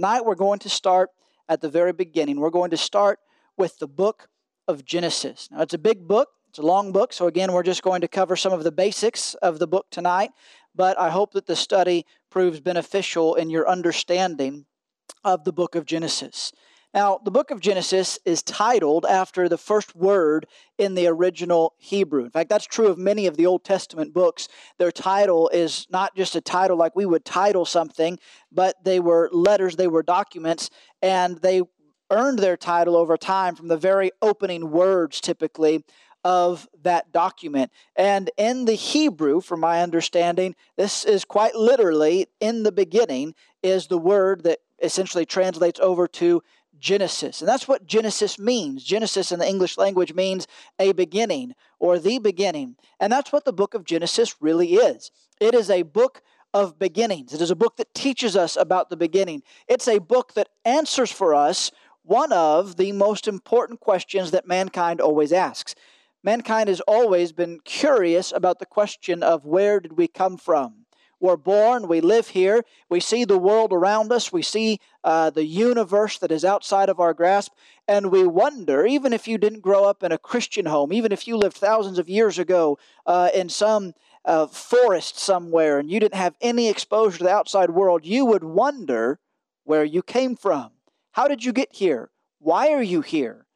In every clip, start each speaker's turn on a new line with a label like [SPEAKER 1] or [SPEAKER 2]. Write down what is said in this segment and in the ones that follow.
[SPEAKER 1] Tonight we're going to start at the very beginning. We're going to start with the book of Genesis. Now, it's a big book, it's a long book, so again, we're just going to cover some of the basics of the book tonight, but I hope that the study proves beneficial in your understanding of the book of Genesis. Now, the book of Genesis is titled after the first word in the original Hebrew. In fact, that's true of many of the Old Testament books. Their title is not just a title like we would title something, but they were letters, they were documents, and they earned their title over time from the very opening words, typically, of that document. And in the Hebrew, from my understanding, this is quite literally in the beginning, is the word that essentially translates over to Genesis. And that's what Genesis means. Genesis in the English language means a beginning or the beginning. And that's what the book of Genesis really is. It is a book of beginnings. It is a book that teaches us about the beginning. It's a book that answers for us one of the most important questions that mankind always asks. Mankind has always been curious about the question of where did we come from? We're born, we live here, we see the world around us, we see uh, the universe that is outside of our grasp, and we wonder, even if you didn't grow up in a Christian home, even if you lived thousands of years ago uh, in some uh, forest somewhere and you didn't have any exposure to the outside world, you would wonder where you came from. How did you get here? Why are you here?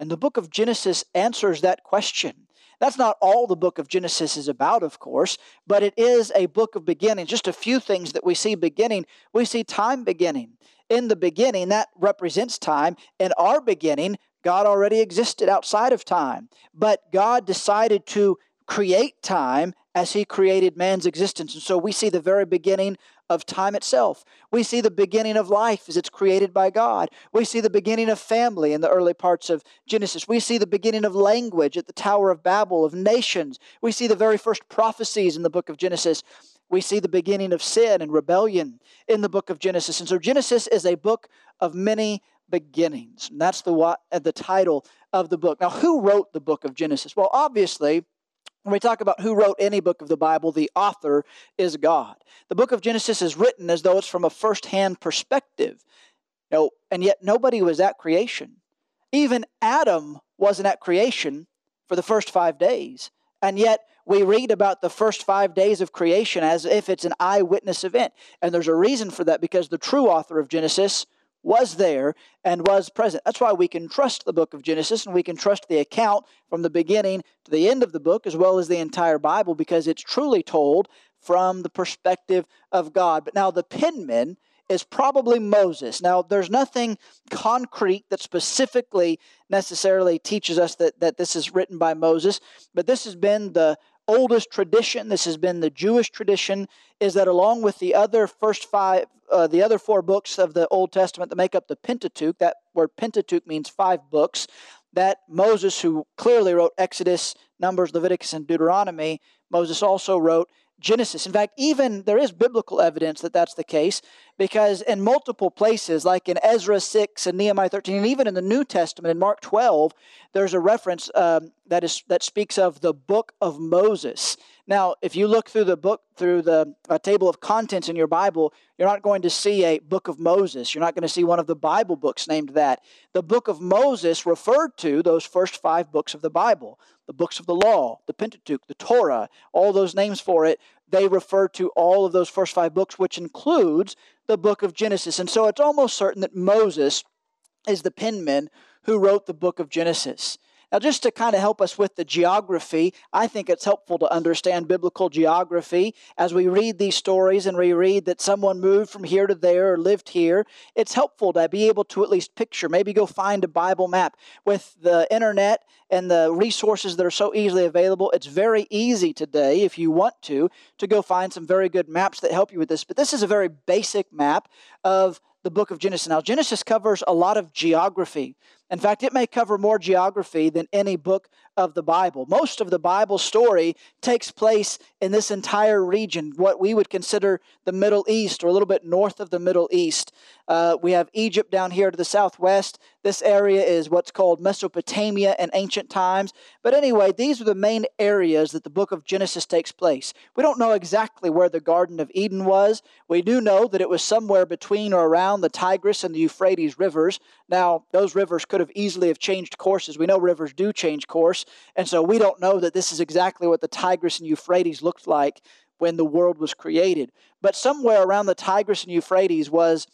[SPEAKER 1] And the book of Genesis answers that question. That's not all the book of Genesis is about, of course, but it is a book of beginning. Just a few things that we see beginning. We see time beginning. In the beginning, that represents time. In our beginning, God already existed outside of time, but God decided to create time as He created man's existence. And so we see the very beginning of time itself. We see the beginning of life as it's created by God. We see the beginning of family in the early parts of Genesis. We see the beginning of language at the Tower of Babel, of nations. We see the very first prophecies in the book of Genesis. We see the beginning of sin and rebellion in the book of Genesis. And so Genesis is a book of many beginnings. And that's the, uh, the title of the book. Now, who wrote the book of Genesis? Well, obviously, when we talk about who wrote any book of the Bible, the author is God. The book of Genesis is written as though it's from a first-hand perspective. You know, and yet nobody was at creation. Even Adam wasn't at creation for the first five days. And yet we read about the first five days of creation as if it's an eyewitness event. And there's a reason for that because the true author of Genesis was there and was present. That's why we can trust the book of Genesis and we can trust the account from the beginning to the end of the book as well as the entire Bible because it's truly told from the perspective of God. But now the penman is probably Moses. Now, there's nothing concrete that specifically necessarily teaches us that, that this is written by Moses, but this has been the oldest tradition, this has been the Jewish tradition, is that along with the other first five, uh, the other four books of the Old Testament that make up the Pentateuch, that word Pentateuch means five books, that Moses, who clearly wrote Exodus, Numbers, Leviticus, and Deuteronomy, Moses also wrote Genesis. In fact, even there is biblical evidence that that's the case because in multiple places, like in Ezra 6 and Nehemiah 13, and even in the New Testament in Mark 12, there's a reference um, that is that speaks of the book of Moses. Now, if you look through the book, through the uh, table of contents in your Bible, you're not going to see a book of Moses. You're not going to see one of the Bible books named that. The book of Moses referred to those first five books of the Bible the books of the law, the Pentateuch, the Torah, all those names for it. They refer to all of those first five books, which includes the book of Genesis. And so it's almost certain that Moses is the penman who wrote the book of Genesis. Now, just to kind of help us with the geography, I think it's helpful to understand biblical geography as we read these stories and we read that someone moved from here to there or lived here. It's helpful to be able to at least picture, maybe go find a Bible map. With the internet and the resources that are so easily available, it's very easy today, if you want to, to go find some very good maps that help you with this. But this is a very basic map of the book of Genesis. Now, Genesis covers a lot of geography. In fact, it may cover more geography than any book of the Bible. Most of the Bible story takes place in this entire region, what we would consider the Middle East, or a little bit north of the Middle East. Uh, we have Egypt down here to the southwest. This area is what's called Mesopotamia in ancient times. But anyway, these are the main areas that the book of Genesis takes place. We don't know exactly where the Garden of Eden was. We do know that it was somewhere between or around the Tigris and the Euphrates rivers. Now, those rivers could have easily have changed courses. We know rivers do change course, and so we don't know that this is exactly what the Tigris and Euphrates looked like when the world was created. But somewhere around the Tigris and Euphrates was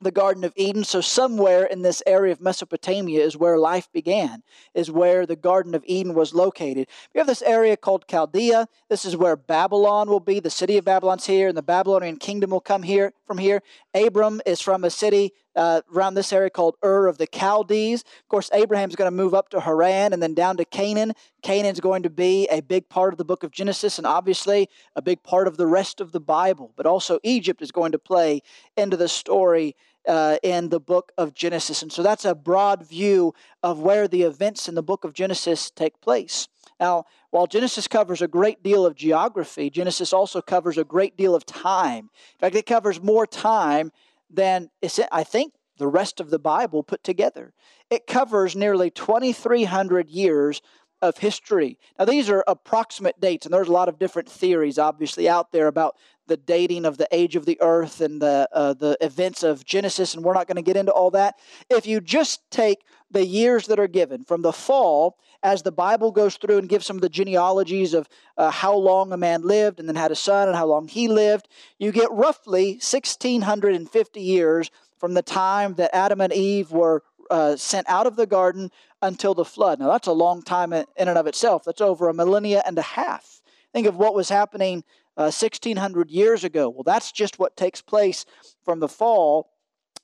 [SPEAKER 1] the Garden of Eden. So, somewhere in this area of Mesopotamia is where life began, is where the Garden of Eden was located. We have this area called Chaldea. This is where Babylon will be. The city of Babylon's here, and the Babylonian kingdom will come here from here. Abram is from a city uh, around this area called Ur of the Chaldees. Of course, Abraham's going to move up to Haran and then down to Canaan. Canaan's going to be a big part of the book of Genesis and obviously a big part of the rest of the Bible. But also, Egypt is going to play into the story uh, in the book of Genesis. And so that's a broad view of where the events in the book of Genesis take place. Now, while Genesis covers a great deal of geography, Genesis also covers a great deal of time. In fact, it covers more time than I think the rest of the Bible put together. It covers nearly 2,300 years of history. Now, these are approximate dates, and there's a lot of different theories, obviously, out there about the dating of the age of the earth and the uh, the events of Genesis, and we're not going to get into all that. If you just take the years that are given from the fall, as the Bible goes through and gives some of the genealogies of uh, how long a man lived and then had a son and how long he lived, you get roughly 1650 years from the time that Adam and Eve were uh, sent out of the garden until the flood. Now, that's a long time in and of itself. That's over a millennia and a half. Think of what was happening uh, 1600 years ago. Well, that's just what takes place from the fall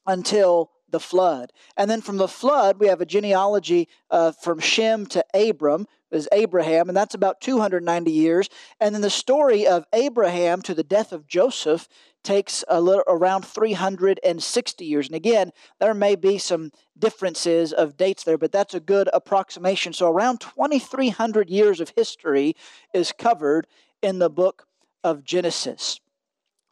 [SPEAKER 1] until the flood. And then from the flood, we have a genealogy uh, from Shem to Abram, is Abraham, and that's about 290 years. And then the story of Abraham to the death of Joseph takes a little around 360 years. And again, there may be some differences of dates there, but that's a good approximation. So around 2,300 years of history is covered in the book of Genesis.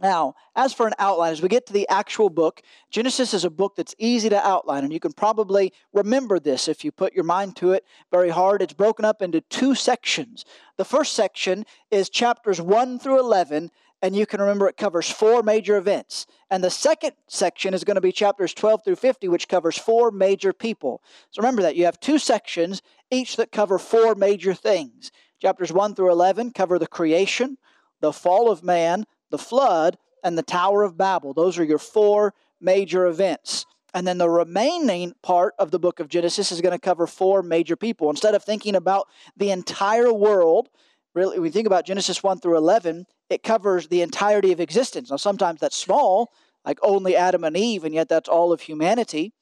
[SPEAKER 1] Now, as for an outline, as we get to the actual book, Genesis is a book that's easy to outline, and you can probably remember this if you put your mind to it very hard. It's broken up into two sections. The first section is chapters 1 through 11, and you can remember it covers four major events. And the second section is going to be chapters 12 through 50, which covers four major people. So remember that you have two sections, each that cover four major things. Chapters 1 through 11 cover the creation, the fall of man, the flood, and the Tower of Babel. Those are your four major events. And then the remaining part of the book of Genesis is going to cover four major people. Instead of thinking about the entire world, really, we think about Genesis 1 through 11, it covers the entirety of existence. Now, sometimes that's small, like only Adam and Eve, and yet that's all of humanity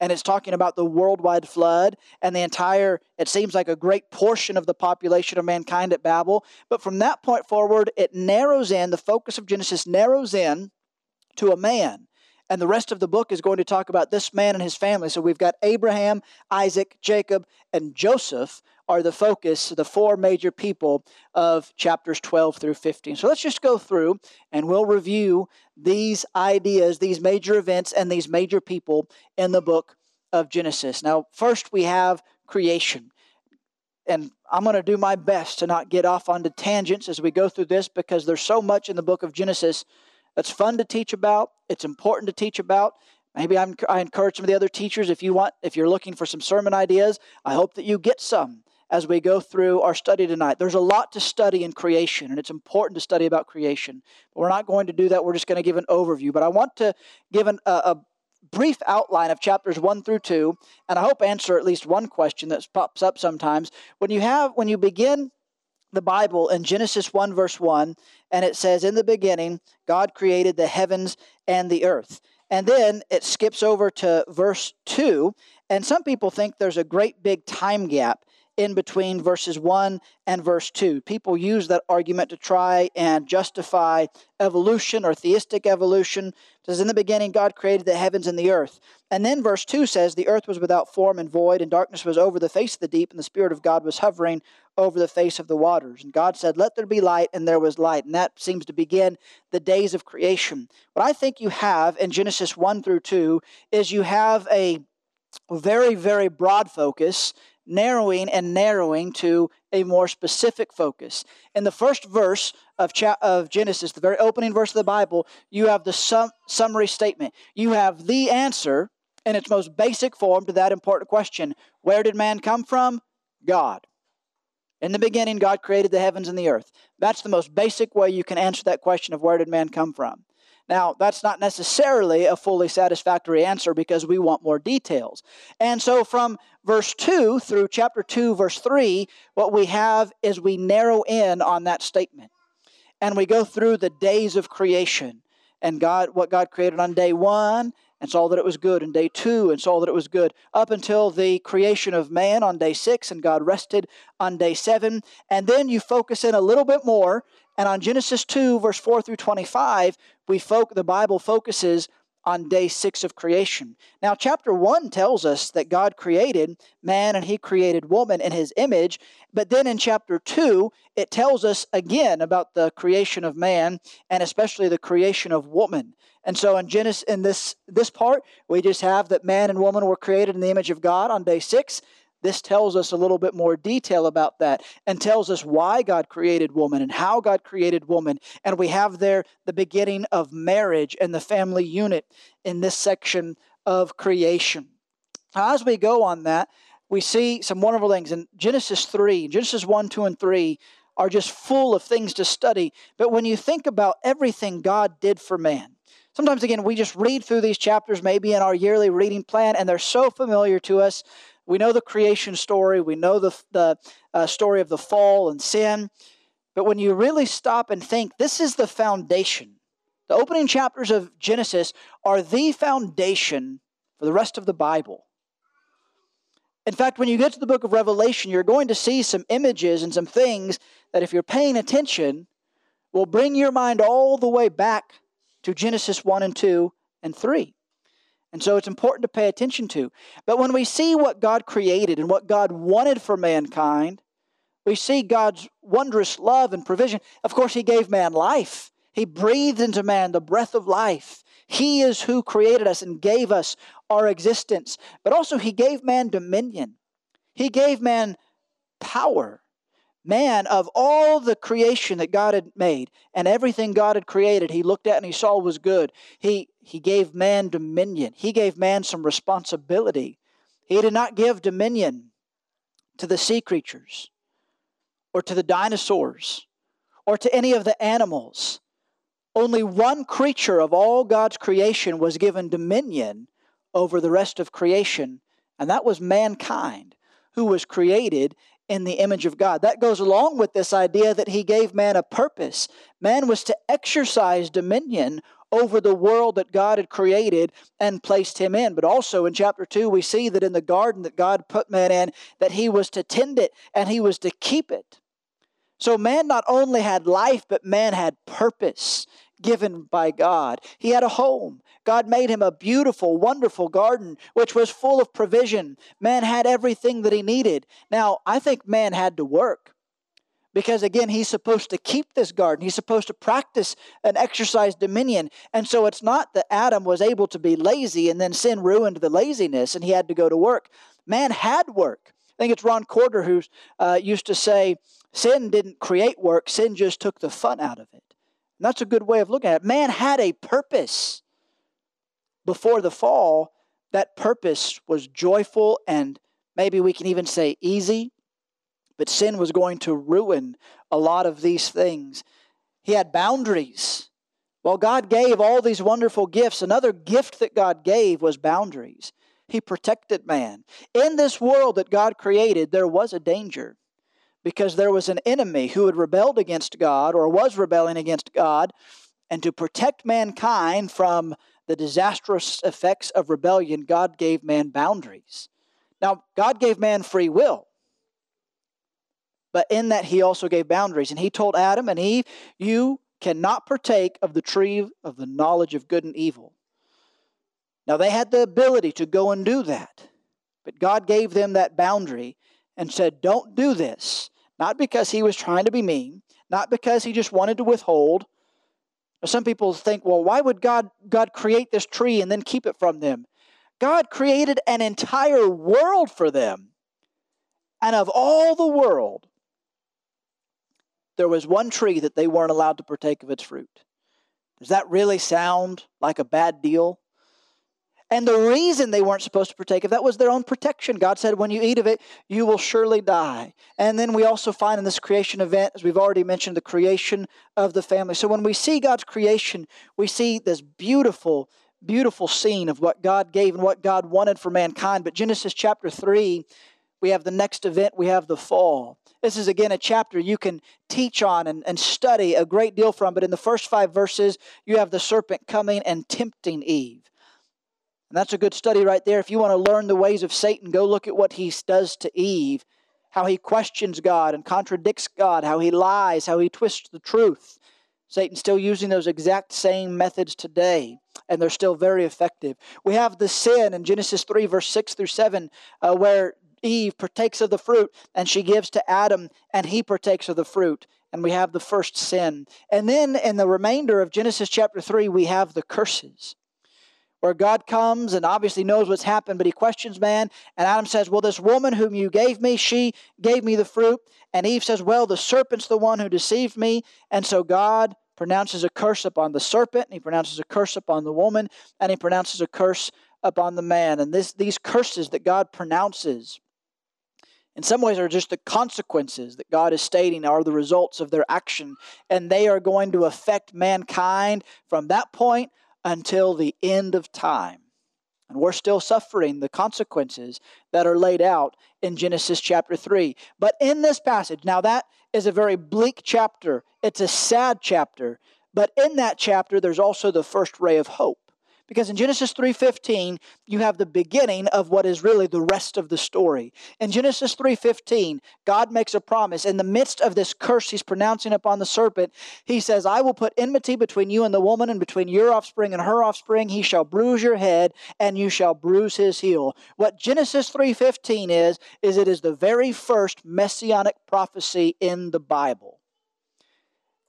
[SPEAKER 1] and it's talking about the worldwide flood and the entire, it seems like a great portion of the population of mankind at Babel. But from that point forward, it narrows in, the focus of Genesis narrows in to a man. And the rest of the book is going to talk about this man and his family. So we've got Abraham, Isaac, Jacob, and Joseph are the focus, the four major people of chapters 12 through 15. So let's just go through and we'll review these ideas, these major events, and these major people in the book of Genesis. Now, first we have creation. And I'm going to do my best to not get off onto tangents as we go through this because there's so much in the book of Genesis that's fun to teach about, it's important to teach about. Maybe I'm, i encourage some of the other teachers if you want, if you're looking for some sermon ideas, I hope that you get some as we go through our study tonight. There's a lot to study in creation, and it's important to study about creation. We're not going to do that. We're just going to give an overview. But I want to give an, a, a brief outline of chapters 1 through 2 and i hope answer at least one question that pops up sometimes when you have when you begin the bible in genesis 1 verse 1 and it says in the beginning god created the heavens and the earth and then it skips over to verse 2 and some people think there's a great big time gap in between verses 1 and verse 2. People use that argument to try and justify evolution or theistic evolution. Says, In the beginning, God created the heavens and the earth. And then verse 2 says, The earth was without form and void, and darkness was over the face of the deep, and the Spirit of God was hovering over the face of the waters. And God said, Let there be light, and there was light. And that seems to begin the days of creation. What I think you have in Genesis 1 through 2 is you have a very, very broad focus, narrowing and narrowing to a more specific focus. In the first verse of, cha- of Genesis, the very opening verse of the Bible, you have the sum- summary statement. You have the answer in its most basic form to that important question Where did man come from? God. In the beginning, God created the heavens and the earth. That's the most basic way you can answer that question of where did man come from. Now, that's not necessarily a fully satisfactory answer because we want more details. And so, from verse 2 through chapter 2, verse 3, what we have is we narrow in on that statement. And we go through the days of creation and God, what God created on day one, and saw that it was good, and day two, and saw that it was good, up until the creation of man on day six, and God rested on day seven. And then you focus in a little bit more and on Genesis 2, verse 4 through 25, we the Bible focuses on day six of creation. Now, chapter 1 tells us that God created man and he created woman in his image. But then in chapter 2, it tells us again about the creation of man and especially the creation of woman. And so in Genesis, in this, this part, we just have that man and woman were created in the image of God on day six. This tells us a little bit more detail about that and tells us why God created woman and how God created woman. And we have there the beginning of marriage and the family unit in this section of creation. Now, as we go on that, we see some wonderful things. In Genesis 3, Genesis 1, 2, and 3 are just full of things to study. But when you think about everything God did for man, sometimes again, we just read through these chapters maybe in our yearly reading plan, and they're so familiar to us we know the creation story, we know the, the uh, story of the fall and sin. But when you really stop and think, this is the foundation. The opening chapters of Genesis are the foundation for the rest of the Bible. In fact, when you get to the book of Revelation, you're going to see some images and some things that, if you're paying attention, will bring your mind all the way back to Genesis 1 and 2 and 3. And so it's important to pay attention to. But when we see what God created and what God wanted for mankind, we see God's wondrous love and provision. Of course, He gave man life, He breathed into man the breath of life. He is who created us and gave us our existence. But also, He gave man dominion, He gave man power. Man, of all the creation that God had made and everything God had created, He looked at and He saw was good. He he gave man dominion. He gave man some responsibility. He did not give dominion to the sea creatures or to the dinosaurs or to any of the animals. Only one creature of all God's creation was given dominion over the rest of creation, and that was mankind, who was created in the image of God. That goes along with this idea that He gave man a purpose. Man was to exercise dominion over the world that God had created and placed him in. But also in chapter 2, we see that in the garden that God put man in, that he was to tend it and he was to keep it. So man not only had life, but man had purpose given by God. He had a home. God made him a beautiful, wonderful garden, which was full of provision. Man had everything that he needed. Now, I think man had to work. Because again, he's supposed to keep this garden. He's supposed to practice and exercise dominion. And so it's not that Adam was able to be lazy and then sin ruined the laziness and he had to go to work. Man had work. I think it's Ron Corder who uh, used to say, sin didn't create work, sin just took the fun out of it. And that's a good way of looking at it. Man had a purpose before the fall. That purpose was joyful and maybe we can even say easy but sin was going to ruin a lot of these things. He had boundaries. While God gave all these wonderful gifts, another gift that God gave was boundaries. He protected man. In this world that God created, there was a danger because there was an enemy who had rebelled against God or was rebelling against God. And to protect mankind from the disastrous effects of rebellion, God gave man boundaries. Now, God gave man free will. But in that, he also gave boundaries. And he told Adam and Eve, You cannot partake of the tree of the knowledge of good and evil. Now, they had the ability to go and do that. But God gave them that boundary and said, Don't do this. Not because he was trying to be mean, not because he just wanted to withhold. Some people think, well, why would God, God create this tree and then keep it from them? God created an entire world for them. And of all the world, there was one tree that they weren't allowed to partake of its fruit. Does that really sound like a bad deal? And the reason they weren't supposed to partake of that was their own protection. God said, when you eat of it, you will surely die. And then we also find in this creation event, as we've already mentioned, the creation of the family. So when we see God's creation, we see this beautiful, beautiful scene of what God gave and what God wanted for mankind. But Genesis chapter 3, we have the next event, we have the fall. This is again a chapter you can teach on and, and study a great deal from. But in the first five verses, you have the serpent coming and tempting Eve. And that's a good study right there. If you want to learn the ways of Satan, go look at what he does to Eve, how he questions God and contradicts God, how he lies, how he twists the truth. Satan's still using those exact same methods today, and they're still very effective. We have the sin in Genesis 3, verse 6 through 7, uh, where Eve partakes of the fruit and she gives to Adam, and he partakes of the fruit. And we have the first sin. And then in the remainder of Genesis chapter 3, we have the curses where God comes and obviously knows what's happened, but he questions man. And Adam says, Well, this woman whom you gave me, she gave me the fruit. And Eve says, Well, the serpent's the one who deceived me. And so God pronounces a curse upon the serpent, and he pronounces a curse upon the woman, and he pronounces a curse upon the man. And this, these curses that God pronounces, in some ways, are just the consequences that God is stating are the results of their action. And they are going to affect mankind from that point until the end of time. And we're still suffering the consequences that are laid out in Genesis chapter 3. But in this passage, now that is a very bleak chapter, it's a sad chapter. But in that chapter, there's also the first ray of hope. Because in Genesis 3:15, you have the beginning of what is really the rest of the story. In Genesis 3:15, God makes a promise in the midst of this curse he's pronouncing upon the serpent. He says, "I will put enmity between you and the woman and between your offspring and her offspring. He shall bruise your head and you shall bruise his heel." What Genesis 3:15 is is it is the very first messianic prophecy in the Bible.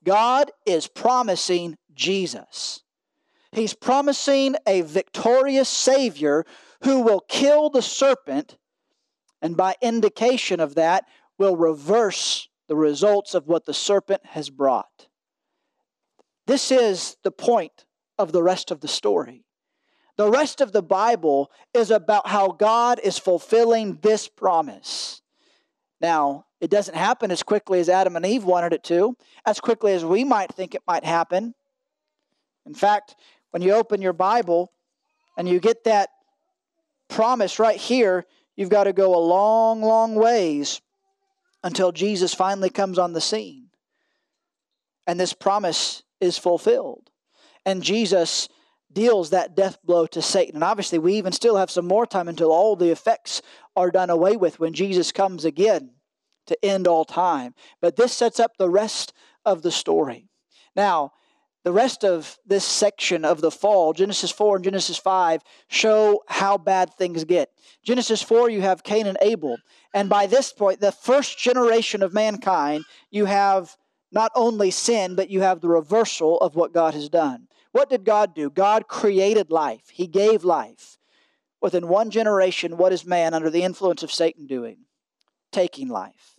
[SPEAKER 1] God is promising Jesus. He's promising a victorious Savior who will kill the serpent, and by indication of that, will reverse the results of what the serpent has brought. This is the point of the rest of the story. The rest of the Bible is about how God is fulfilling this promise. Now, it doesn't happen as quickly as Adam and Eve wanted it to, as quickly as we might think it might happen. In fact, when you open your Bible and you get that promise right here, you've got to go a long, long ways until Jesus finally comes on the scene. And this promise is fulfilled. And Jesus deals that death blow to Satan. And obviously, we even still have some more time until all the effects are done away with when Jesus comes again to end all time. But this sets up the rest of the story. Now, the rest of this section of the fall, Genesis 4 and Genesis 5, show how bad things get. Genesis 4, you have Cain and Abel. And by this point, the first generation of mankind, you have not only sin, but you have the reversal of what God has done. What did God do? God created life, He gave life. Within one generation, what is man under the influence of Satan doing? Taking life.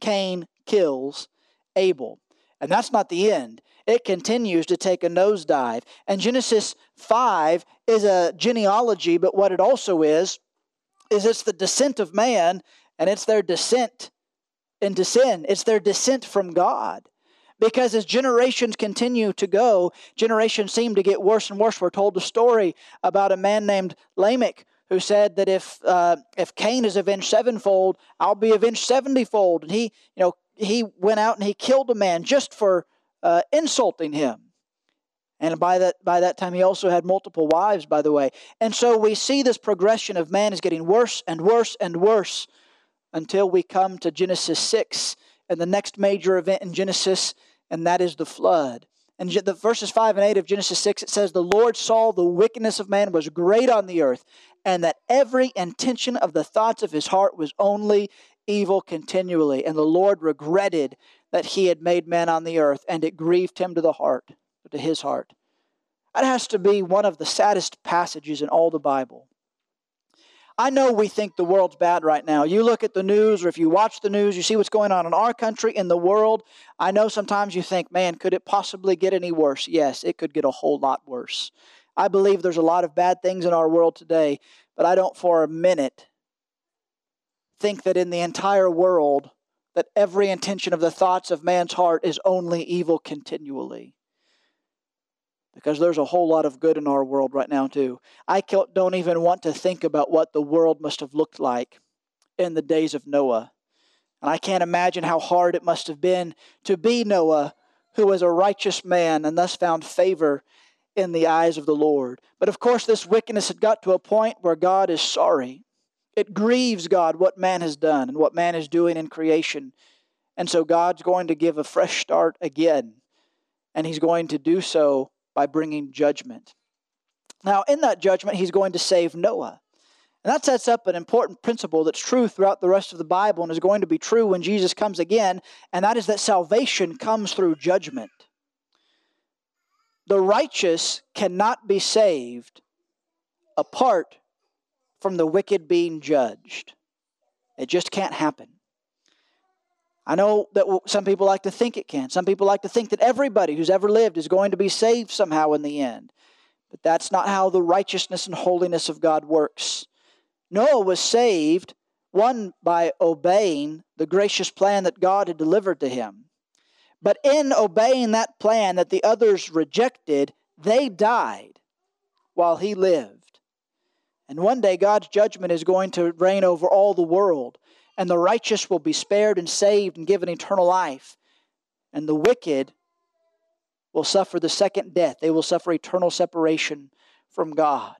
[SPEAKER 1] Cain kills Abel. And that's not the end it continues to take a nosedive. And Genesis 5 is a genealogy, but what it also is, is it's the descent of man, and it's their descent into sin. It's their descent from God. Because as generations continue to go, generations seem to get worse and worse. We're told a story about a man named Lamech who said that if uh, if Cain is avenged sevenfold, I'll be avenged seventyfold. And he, you know, he went out and he killed a man just for uh, insulting him. And by that, by that time, he also had multiple wives, by the way. And so we see this progression of man is getting worse and worse and worse until we come to Genesis 6 and the next major event in Genesis, and that is the flood. And the verses 5 and 8 of Genesis 6, it says, The Lord saw the wickedness of man was great on the earth, and that every intention of the thoughts of his heart was only evil continually. And the Lord regretted that he had made man on the earth, and it grieved him to the heart, to his heart. That has to be one of the saddest passages in all the Bible. I know we think the world's bad right now. You look at the news, or if you watch the news, you see what's going on in our country, in the world. I know sometimes you think, man, could it possibly get any worse? Yes, it could get a whole lot worse. I believe there's a lot of bad things in our world today, but I don't for a minute think that in the entire world that every intention of the thoughts of man's heart is only evil continually because there's a whole lot of good in our world right now, too. I don't even want to think about what the world must have looked like in the days of Noah. And I can't imagine how hard it must have been to be Noah, who was a righteous man and thus found favor in the eyes of the Lord. But of course, this wickedness had got to a point where God is sorry. It grieves God what man has done and what man is doing in creation. And so God's going to give a fresh start again. And he's going to do so by bringing judgment. Now, in that judgment, he's going to save Noah. And that sets up an important principle that's true throughout the rest of the Bible and is going to be true when Jesus comes again, and that is that salvation comes through judgment. The righteous cannot be saved apart from the wicked being judged. It just can't happen. I know that some people like to think it can. Some people like to think that everybody who's ever lived is going to be saved somehow in the end. But that's not how the righteousness and holiness of God works. Noah was saved, one, by obeying the gracious plan that God had delivered to him. But in obeying that plan that the others rejected, they died while he lived. And one day God's judgment is going to reign over all the world and the righteous will be spared and saved and given eternal life. And the wicked will suffer the second death. They will suffer eternal separation from God.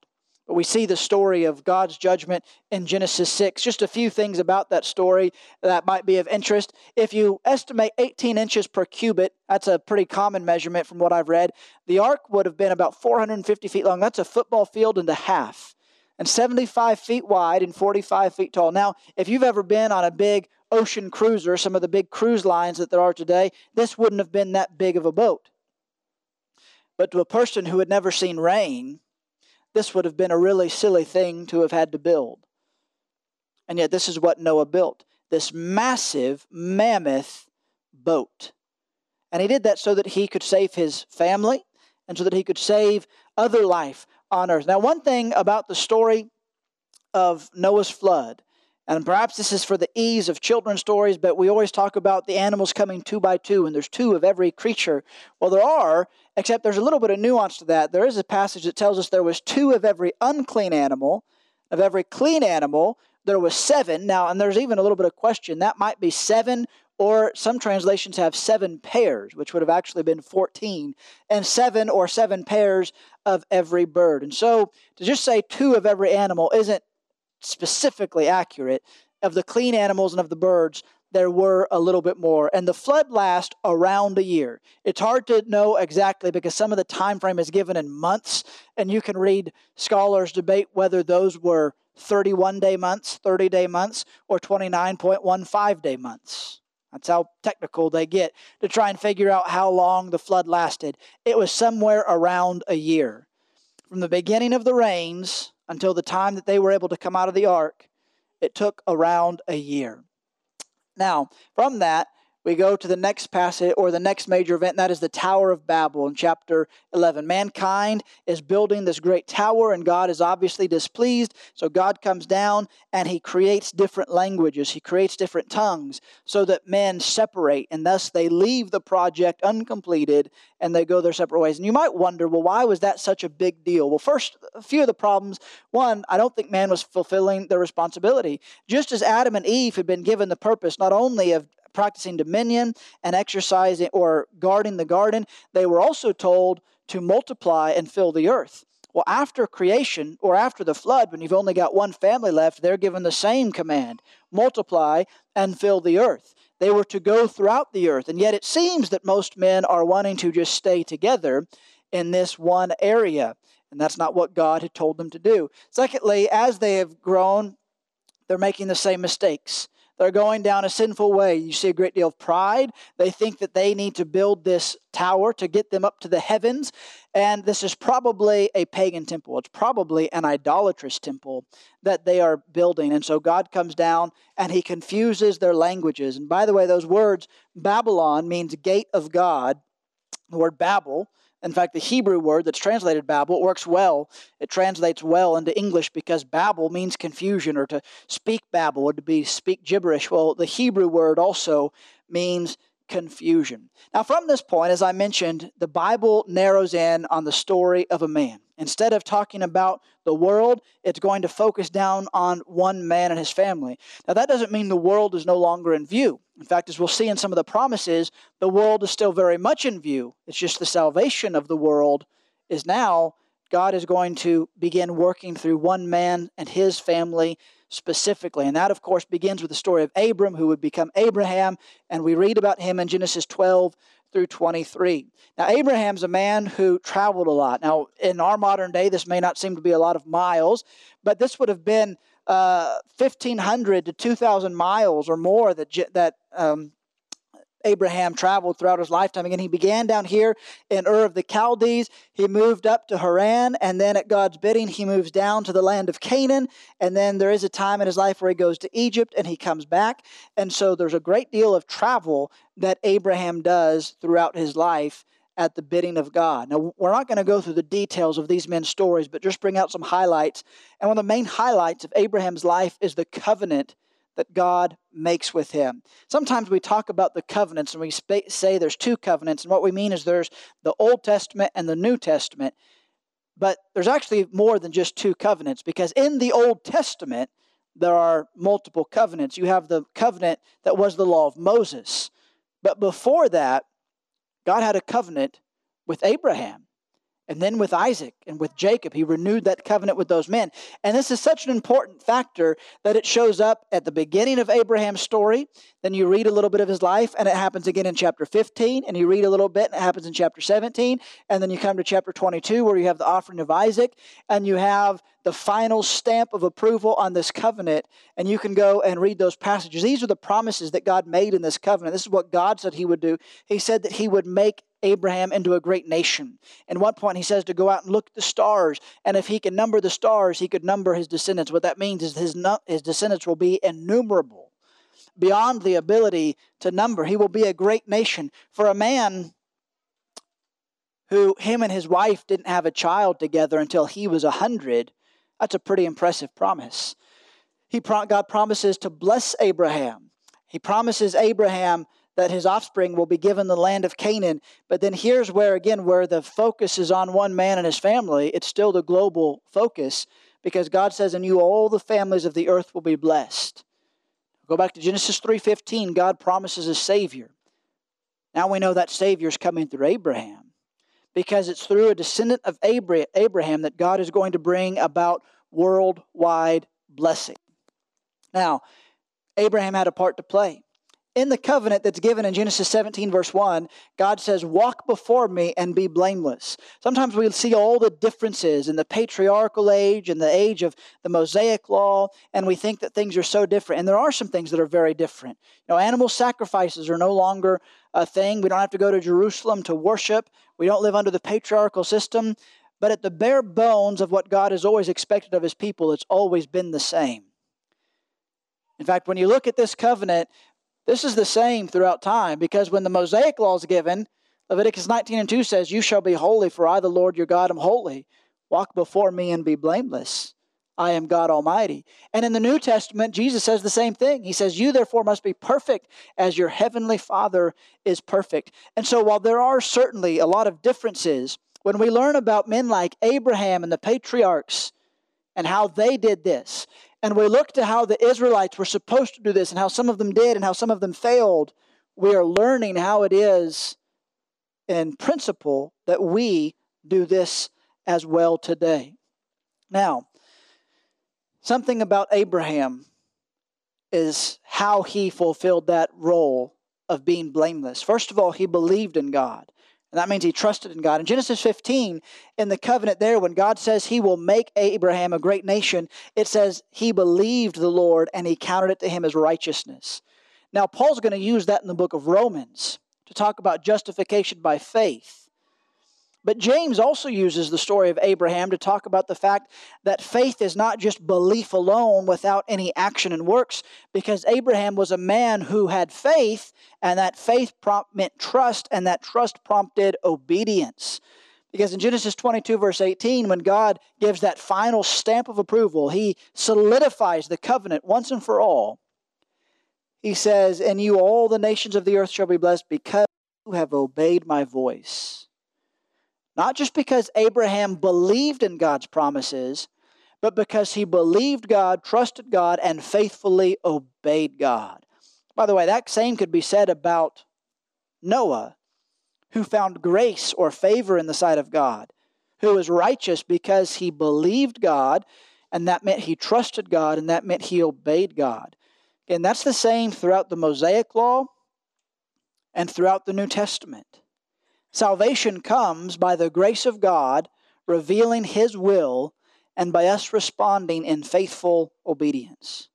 [SPEAKER 1] But we see the story of God's judgment in Genesis 6. Just a few things about that story that might be of interest. If you estimate 18 inches per cubit, that's a pretty common measurement from what I've read. The ark would have been about 450 feet long. That's a football field and a half and 75 feet wide and 45 feet tall. Now, if you've ever been on a big ocean cruiser, some of the big cruise lines that there are today, this wouldn't have been that big of a boat. But to a person who had never seen rain, this would have been a really silly thing to have had to build. And yet, this is what Noah built this massive, mammoth boat. And he did that so that he could save his family and so that he could save other life on earth. Now, one thing about the story of Noah's flood, and perhaps this is for the ease of children's stories, but we always talk about the animals coming two by two, and there's two of every creature. Well, there are, except there's a little bit of nuance to that. There is a passage that tells us there was two of every unclean animal, of every clean animal, there was seven. Now, and there's even a little bit of question. That might be seven or some translations have seven pairs, which would have actually been 14, and seven or seven pairs of every bird. And so to just say two of every animal isn't specifically accurate. Of the clean animals and of the birds, there were a little bit more. And the flood lasts around a year. It's hard to know exactly because some of the time frame is given in months, and you can read scholars debate whether those were 31 day months, 30 day months, or 29.15 day months. That's how technical they get to try and figure out how long the flood lasted. It was somewhere around a year. From the beginning of the rains until the time that they were able to come out of the ark, it took around a year. Now, from that, we go to the next passage or the next major event, and that is the Tower of Babel in chapter 11. Mankind is building this great tower, and God is obviously displeased. So God comes down and he creates different languages, he creates different tongues so that men separate, and thus they leave the project uncompleted and they go their separate ways. And you might wonder, well, why was that such a big deal? Well, first, a few of the problems. One, I don't think man was fulfilling their responsibility. Just as Adam and Eve had been given the purpose not only of practicing dominion and exercising or guarding the garden, they were also told to multiply and fill the earth. Well, after creation or after the flood, when you've only got one family left, they're given the same command multiply and fill the earth. They were to go throughout the earth. And yet it seems that most men are wanting to just stay together in this one area. And that's not what God had told them to do. Secondly, as they have grown, they're making the same mistakes. They're going down a sinful way. You see a great deal of pride. They think that they need to build this tower to get them up to the heavens. And this is probably a pagan temple. It's probably an idolatrous temple that they are building. And so God comes down and he confuses their languages. And by the way, those words, Babylon means gate of God. The word Babel in fact, the Hebrew word that's translated Babel works well. It translates well into English because Babel means confusion or to speak Babel or to be speak gibberish. Well, the Hebrew word also means confusion. Now, from this point, as I mentioned, the Bible narrows in on the story of a man. Instead of talking about the world, it's going to focus down on one man and his family. Now, that doesn't mean the world is no longer in view. In fact, as we'll see in some of the promises, the world is still very much in view. It's just the salvation of the world is now, God is going to begin working through one man and his family specifically. And that, of course, begins with the story of Abram, who would become Abraham. And we read about him in Genesis 12 through 23. Now, Abraham's a man who traveled a lot. Now, in our modern day, this may not seem to be a lot of miles, but this would have been uh, 1,500 to 2,000 miles or more that, that um, Abraham traveled throughout his lifetime. Again, he began down here in Ur of the Chaldees. He moved up to Haran, and then at God's bidding, he moves down to the land of Canaan. And then there is a time in his life where he goes to Egypt and he comes back. And so there's a great deal of travel that Abraham does throughout his life at the bidding of God. Now, we're not going to go through the details of these men's stories, but just bring out some highlights. And one of the main highlights of Abraham's life is the covenant that God makes with him. Sometimes we talk about the covenants and we say there's two covenants, and what we mean is there's the Old Testament and the New Testament. But there's actually more than just two covenants because in the Old Testament, there are multiple covenants. You have the covenant that was the law of Moses. But before that, God had a covenant with Abraham and then with Isaac and with Jacob. He renewed that covenant with those men. And this is such an important factor that it shows up at the beginning of Abraham's story. Then you read a little bit of his life, and it happens again in chapter 15. And you read a little bit, and it happens in chapter 17. And then you come to chapter 22, where you have the offering of Isaac, and you have the final stamp of approval on this covenant. And you can go and read those passages. These are the promises that God made in this covenant. This is what God said He would do. He said that He would make Abraham into a great nation. And one point he says to go out and look at the stars, and if he can number the stars, he could number his descendants. What that means is his, his descendants will be innumerable, beyond the ability to number. He will be a great nation. For a man who, him and his wife didn't have a child together until he was a hundred, that's a pretty impressive promise. He, God promises to bless Abraham. He promises Abraham that his offspring will be given the land of Canaan. But then here's where, again, where the focus is on one man and his family, it's still the global focus because God says, In you all the families of the earth will be blessed. Go back to Genesis 3:15, God promises a Savior. Now we know that Savior is coming through Abraham because it's through a descendant of Abraham that God is going to bring about worldwide blessing. Now, Abraham had a part to play in the covenant that's given in Genesis 17, verse 1, God says, Walk before me and be blameless. Sometimes we see all the differences in the patriarchal age and the age of the Mosaic law, and we think that things are so different. And there are some things that are very different. You know, animal sacrifices are no longer a thing. We don't have to go to Jerusalem to worship, we don't live under the patriarchal system. But at the bare bones of what God has always expected of his people, it's always been the same. In fact, when you look at this covenant, this is the same throughout time because when the Mosaic law is given, Leviticus 19 and 2 says, You shall be holy, for I, the Lord your God, am holy. Walk before me and be blameless. I am God Almighty. And in the New Testament, Jesus says the same thing. He says, You therefore must be perfect as your heavenly Father is perfect. And so, while there are certainly a lot of differences, when we learn about men like Abraham and the patriarchs and how they did this, and we look to how the Israelites were supposed to do this and how some of them did and how some of them failed, we are learning how it is in principle that we do this as well today. Now, something about Abraham is how he fulfilled that role of being blameless. First of all, he believed in God. And that means he trusted in God. In Genesis 15, in the covenant there, when God says he will make Abraham a great nation, it says he believed the Lord and he counted it to him as righteousness. Now, Paul's going to use that in the book of Romans to talk about justification by faith. But James also uses the story of Abraham to talk about the fact that faith is not just belief alone without any action and works, because Abraham was a man who had faith, and that faith prompt meant trust, and that trust prompted obedience. Because in Genesis 22, verse 18, when God gives that final stamp of approval, he solidifies the covenant once and for all. He says, And you, all the nations of the earth, shall be blessed because you have obeyed my voice. Not just because Abraham believed in God's promises, but because he believed God, trusted God, and faithfully obeyed God. By the way, that same could be said about Noah, who found grace or favor in the sight of God, who was righteous because he believed God, and that meant he trusted God, and that meant he obeyed God. And that's the same throughout the Mosaic Law and throughout the New Testament. Salvation comes by the grace of God revealing His will and by us responding in faithful obedience.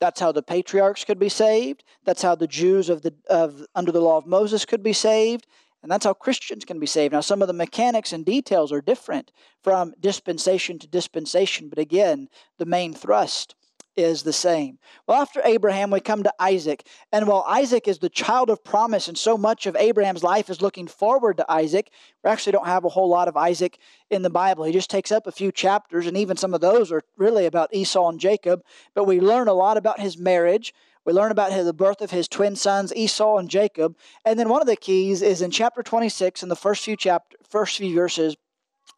[SPEAKER 1] That's how the patriarchs could be saved. That's how the Jews of the, of, under the law of Moses could be saved. And that's how Christians can be saved. Now, some of the mechanics and details are different from dispensation to dispensation, but again, the main thrust is the same. Well, after Abraham, we come to Isaac. And while Isaac is the child of promise, and so much of Abraham's life is looking forward to Isaac, we actually don't have a whole lot of Isaac in the Bible. He just takes up a few chapters, and even some of those are really about Esau and Jacob. But we learn a lot about his marriage. We learn about the birth of his twin sons, Esau and Jacob. And then one of the keys is in chapter 26, in the first few chapter, first few verses,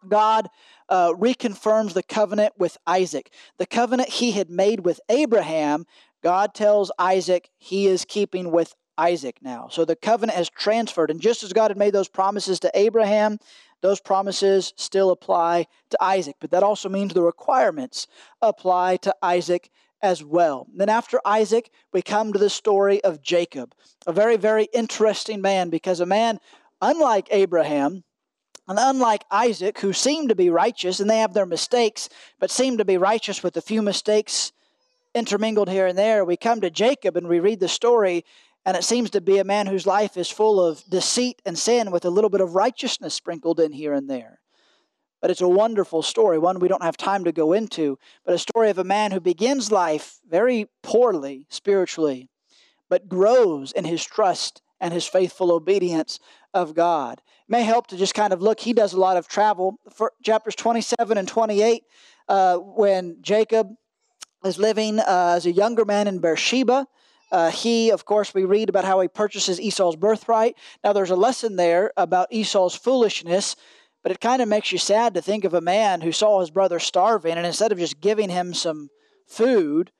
[SPEAKER 1] God uh, reconfirms the covenant with Isaac. The covenant he had made with Abraham, God tells Isaac he is keeping with Isaac now. So the covenant has transferred. And just as God had made those promises to Abraham, those promises still apply to Isaac. But that also means the requirements apply to Isaac as well. Then after Isaac, we come to the story of Jacob, a very, very interesting man because a man, unlike Abraham, and unlike Isaac, who seemed to be righteous, and they have their mistakes, but seem to be righteous with a few mistakes intermingled here and there, we come to Jacob and we read the story, and it seems to be a man whose life is full of deceit and sin with a little bit of righteousness sprinkled in here and there. But it's a wonderful story, one we don't have time to go into, but a story of a man who begins life very poorly spiritually, but grows in his trust and his faithful obedience of God may help to just kind of look. He does a lot of travel. For chapters 27 and 28, uh, when Jacob is living uh, as a younger man in Beersheba. Uh, he, of course, we read about how he purchases Esau's birthright. Now, there's a lesson there about Esau's foolishness, but it kind of makes you sad to think of a man who saw his brother starving, and instead of just giving him some food,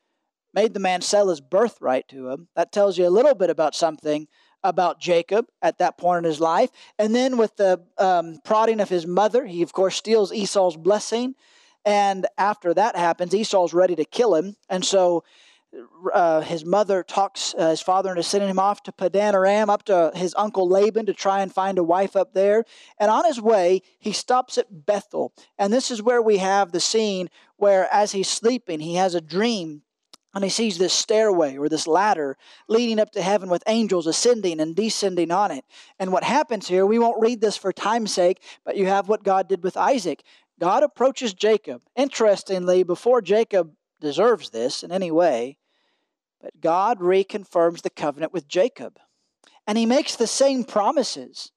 [SPEAKER 1] made the man sell his birthright to him. That tells you a little bit about something about Jacob at that point in his life. And then with the um, prodding of his mother, he, of course, steals Esau's blessing. And after that happens, Esau's ready to kill him. And so uh, his mother talks uh, his father into sending him off to Padan Aram, up to his uncle Laban to try and find a wife up there. And on his way, he stops at Bethel. And this is where we have the scene where, as he's sleeping, he has a dream and he sees this stairway or this ladder leading up to heaven with angels ascending and descending on it. And what happens here, we won't read this for time's sake, but you have what God did with Isaac. God approaches Jacob. Interestingly, before Jacob deserves this in any way, but God reconfirms the covenant with Jacob. And he makes the same promises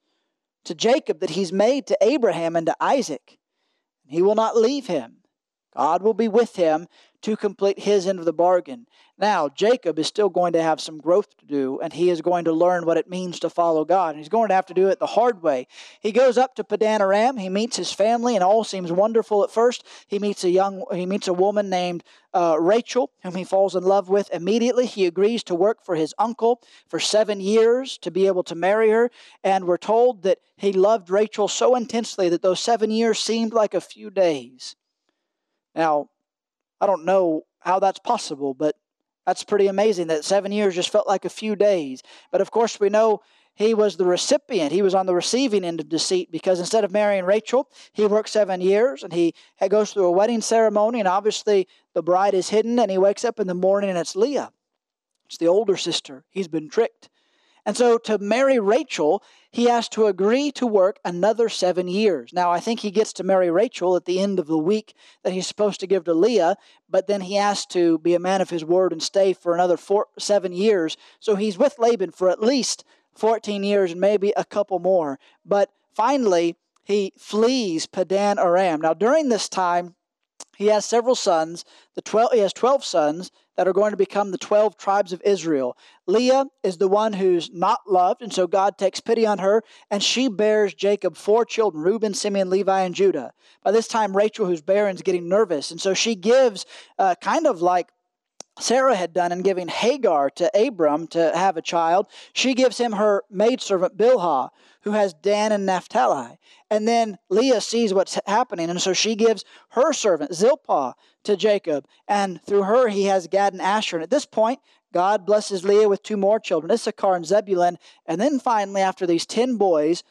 [SPEAKER 1] to Jacob that he's made to Abraham and to Isaac. He will not leave him God will be with him to complete his end of the bargain. Now, Jacob is still going to have some growth to do, and he is going to learn what it means to follow God. And he's going to have to do it the hard way. He goes up to Padan Aram. He meets his family, and all seems wonderful at first. He meets a young, he meets a woman named uh, Rachel, whom he falls in love with immediately. He agrees to work for his uncle for seven years to be able to marry her. And we're told that he loved Rachel so intensely that those seven years seemed like a few days. Now, I don't know how that's possible, but that's pretty amazing that seven years just felt like a few days. But of course, we know he was the recipient. He was on the receiving end of deceit because instead of marrying Rachel, he worked seven years and he goes through a wedding ceremony. And obviously, the bride is hidden, and he wakes up in the morning and it's Leah. It's the older sister. He's been tricked. And so to marry Rachel, he has to agree to work another seven years. Now, I think he gets to marry Rachel at the end of the week that he's supposed to give to Leah, but then he has to be a man of his word and stay for another four, seven years. So he's with Laban for at least 14 years and maybe a couple more. But finally, he flees Padan Aram. Now, during this time, he has several sons. The 12, he has 12 sons that are going to become the 12 tribes of Israel. Leah is the one who's not loved, and so God takes pity on her, and she bears Jacob four children Reuben, Simeon, Levi, and Judah. By this time, Rachel, who's barren, is getting nervous, and so she gives uh, kind of like Sarah had done in giving Hagar to Abram to have a child. She gives him her maidservant Bilhah, who has Dan and Naphtali. And then Leah sees what's happening, and so she gives her servant Zilpah to Jacob. And through her, he has Gad and Asher. And at this point, God blesses Leah with two more children, Issachar and Zebulun. And then finally, after these 10 boys,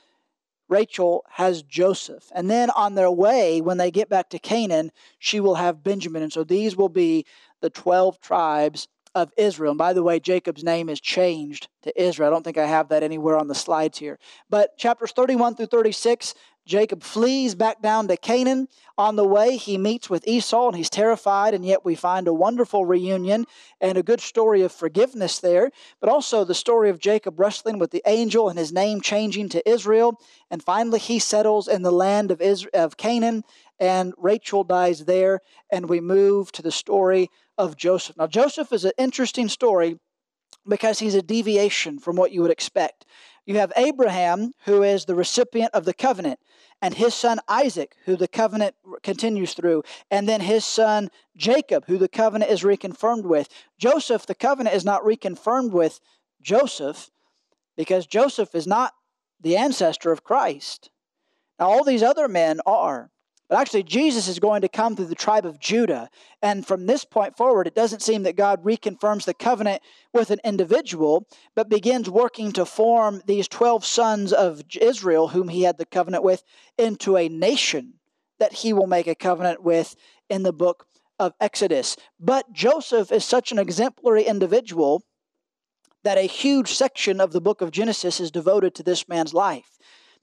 [SPEAKER 1] Rachel has Joseph. And then on their way, when they get back to Canaan, she will have Benjamin. And so these will be the 12 tribes of Israel. And by the way, Jacob's name is changed to Israel. I don't think I have that anywhere on the slides here. But chapters 31 through 36, Jacob flees back down to Canaan. On the way, he meets with Esau and he's terrified, and yet we find a wonderful reunion and a good story of forgiveness there. But also the story of Jacob wrestling with the angel and his name changing to Israel. And finally, he settles in the land of, Israel, of Canaan, and Rachel dies there. And we move to the story of Joseph. Now, Joseph is an interesting story because he's a deviation from what you would expect. You have Abraham, who is the recipient of the covenant, and his son Isaac, who the covenant continues through, and then his son Jacob, who the covenant is reconfirmed with. Joseph, the covenant is not reconfirmed with Joseph because Joseph is not the ancestor of Christ. Now, all these other men are. But actually, Jesus is going to come through the tribe of Judah. And from this point forward, it doesn't seem that God reconfirms the covenant with an individual, but begins working to form these 12 sons of Israel, whom he had the covenant with, into a nation that he will make a covenant with in the book of Exodus. But Joseph is such an exemplary individual that a huge section of the book of Genesis is devoted to this man's life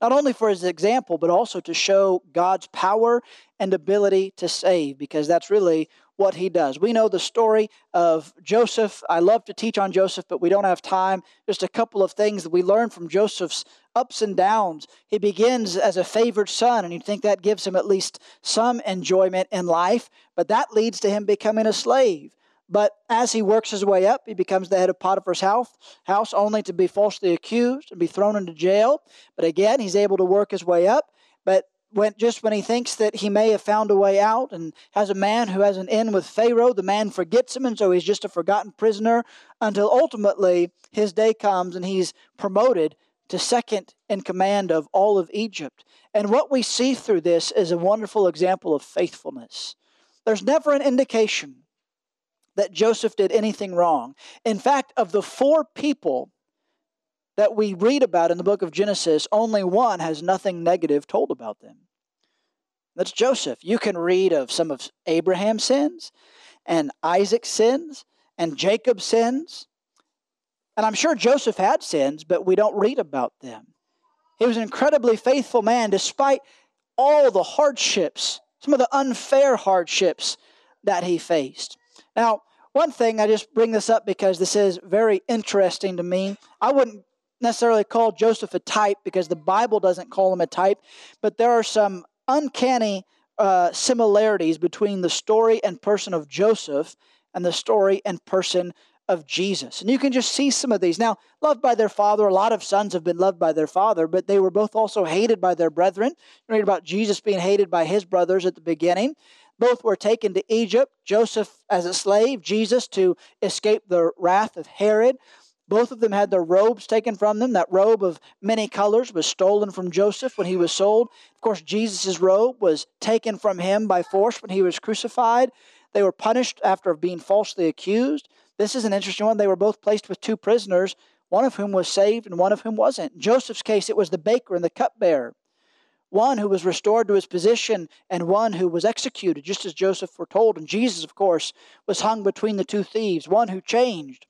[SPEAKER 1] not only for his example, but also to show God's power and ability to save, because that's really what he does. We know the story of Joseph. I love to teach on Joseph, but we don't have time. Just a couple of things that we learn from Joseph's ups and downs. He begins as a favored son, and you think that gives him at least some enjoyment in life, but that leads to him becoming a slave. But as he works his way up, he becomes the head of Potiphar's house, house only to be falsely accused and be thrown into jail. But again, he's able to work his way up. But when just when he thinks that he may have found a way out and has a man who has an end with Pharaoh, the man forgets him, and so he's just a forgotten prisoner until ultimately his day comes and he's promoted to second in command of all of Egypt. And what we see through this is a wonderful example of faithfulness. There's never an indication that Joseph did anything wrong. In fact, of the four people that we read about in the book of Genesis, only one has nothing negative told about them. That's Joseph. You can read of some of Abraham's sins and Isaac's sins and Jacob's sins. And I'm sure Joseph had sins, but we don't read about them. He was an incredibly faithful man despite all the hardships, some of the unfair hardships that he faced. Now, one thing, I just bring this up because this is very interesting to me. I wouldn't necessarily call Joseph a type because the Bible doesn't call him a type, but there are some uncanny uh, similarities between the story and person of Joseph and the story and person of Jesus. And you can just see some of these. Now, loved by their father, a lot of sons have been loved by their father, but they were both also hated by their brethren. You read about Jesus being hated by his brothers at the beginning. Both were taken to Egypt, Joseph as a slave, Jesus to escape the wrath of Herod. Both of them had their robes taken from them. That robe of many colors was stolen from Joseph when he was sold. Of course, Jesus' robe was taken from him by force when he was crucified. They were punished after being falsely accused. This is an interesting one. They were both placed with two prisoners, one of whom was saved and one of whom wasn't. In Joseph's case, it was the baker and the cupbearer. One who was restored to his position and one who was executed, just as Joseph foretold. And Jesus, of course, was hung between the two thieves, one who changed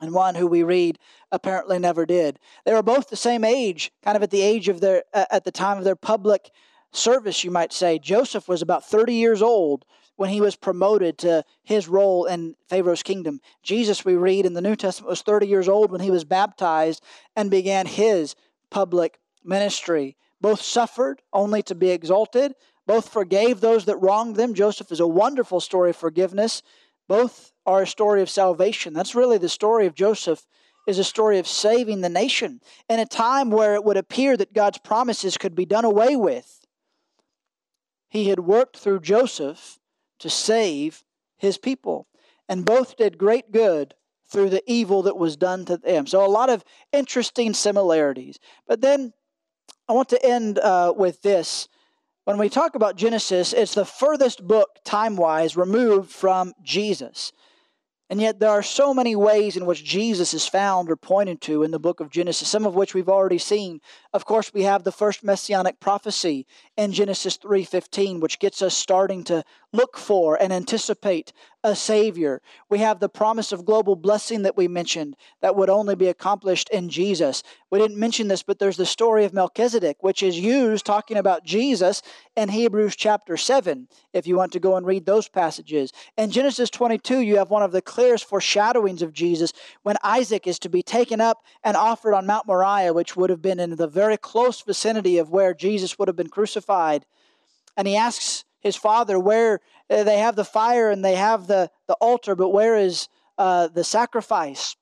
[SPEAKER 1] and one who we read apparently never did. They were both the same age, kind of at the age of their uh, at the time of their public service, you might say. Joseph was about 30 years old when he was promoted to his role in Pharaoh's kingdom. Jesus, we read in the New Testament, was 30 years old when he was baptized and began his public ministry. Both suffered only to be exalted. Both forgave those that wronged them. Joseph is a wonderful story of forgiveness. Both are a story of salvation. That's really the story of Joseph is a story of saving the nation in a time where it would appear that God's promises could be done away with. He had worked through Joseph to save his people. And both did great good through the evil that was done to them. So, a lot of interesting similarities. But then I want to end uh, with this. When we talk about Genesis, it's the furthest book time wise removed from Jesus. And yet, there are so many ways in which Jesus is found or pointed to in the book of Genesis, some of which we've already seen. Of course, we have the first messianic prophecy in Genesis 3:15, which gets us starting to look for and anticipate a Savior. We have the promise of global blessing that we mentioned that would only be accomplished in Jesus. We didn't mention this, but there's the story of Melchizedek, which is used talking about Jesus in Hebrews chapter 7, if you want to go and read those passages. In Genesis 22, you have one of the clearest foreshadowings of Jesus when Isaac is to be taken up and offered on Mount Moriah, which would have been in the very close vicinity of where Jesus would have been crucified. And he asks his father where uh, they have the fire and they have the, the altar, but where is uh, the sacrifice?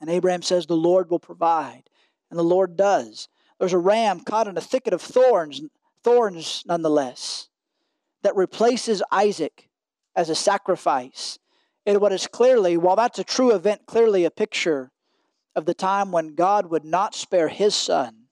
[SPEAKER 1] And Abraham says, The Lord will provide. And the Lord does. There's a ram caught in a thicket of thorns, thorns nonetheless, that replaces Isaac as a sacrifice. And what is clearly, while that's a true event, clearly a picture of the time when God would not spare his son,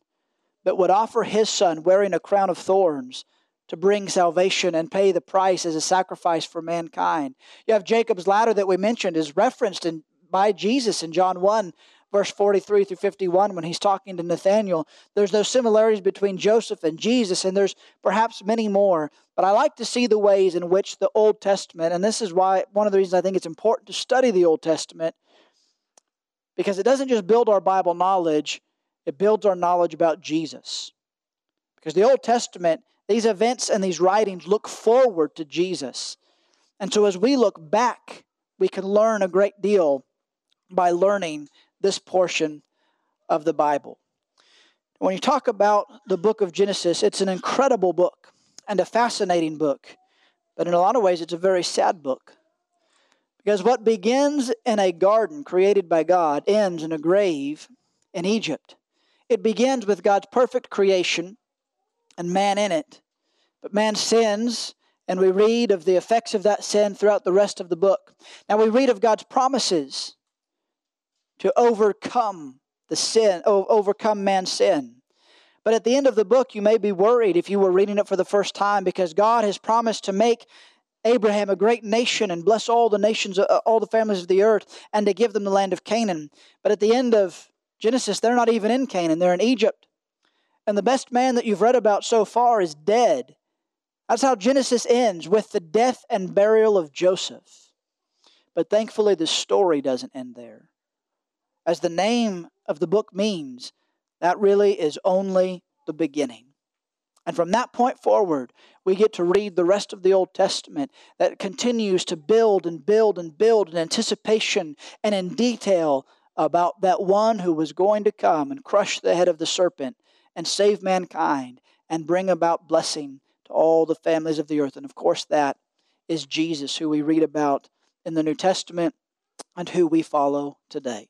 [SPEAKER 1] but would offer his son wearing a crown of thorns to bring salvation and pay the price as a sacrifice for mankind. You have Jacob's ladder that we mentioned is referenced in, by Jesus in John 1 verse 43 through 51 when he's talking to Nathanael. There's those similarities between Joseph and Jesus, and there's perhaps many more. But I like to see the ways in which the Old Testament, and this is why one of the reasons I think it's important to study the Old Testament, because it doesn't just build our Bible knowledge, it builds our knowledge about Jesus. Because the Old Testament these events and these writings look forward to Jesus. And so as we look back, we can learn a great deal by learning this portion of the Bible. When you talk about the book of Genesis, it's an incredible book and a fascinating book. But in a lot of ways, it's a very sad book. Because what begins in a garden created by God ends in a grave in Egypt. It begins with God's perfect creation and man in it. But man sins, and we read of the effects of that sin throughout the rest of the book. Now we read of God's promises to overcome the sin, overcome man's sin. But at the end of the book, you may be worried if you were reading it for the first time because God has promised to make Abraham a great nation and bless all the nations, uh, all the families of the earth, and to give them the land of Canaan. But at the end of Genesis, they're not even in Canaan, they're in Egypt. And the best man that you've read about so far is dead. That's how Genesis ends with the death and burial of Joseph. But thankfully, the story doesn't end there. As the name of the book means, that really is only the beginning. And from that point forward, we get to read the rest of the Old Testament that continues to build and build and build in anticipation and in detail about that one who was going to come and crush the head of the serpent and save mankind and bring about blessing to all the families of the earth. And of course, that is Jesus, who we read about in the New Testament and who we follow today.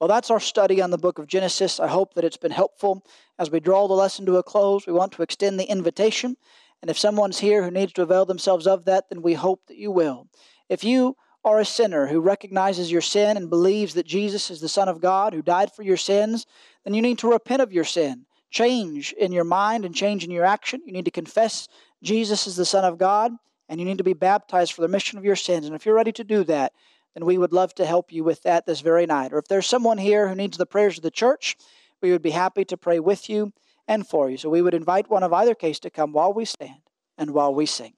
[SPEAKER 1] Well, that's our study on the book of Genesis. I hope that it's been helpful. As we draw the lesson to a close, we want to extend the invitation. And if someone's here who needs to avail themselves of that, then we hope that you will. If you are a sinner who recognizes your sin and believes that Jesus is the Son of God who died for your sins, then you need to repent of your sin. Change in your mind and change in your action. You need to confess Jesus is the Son of God, and you need to be baptized for the remission of your sins. And if you're ready to do that, then we would love to help you with that this very night. Or if there's someone here who needs the prayers of the church, we would be happy to pray with you and for you. So we would invite one of either case to come while we stand and while we sing.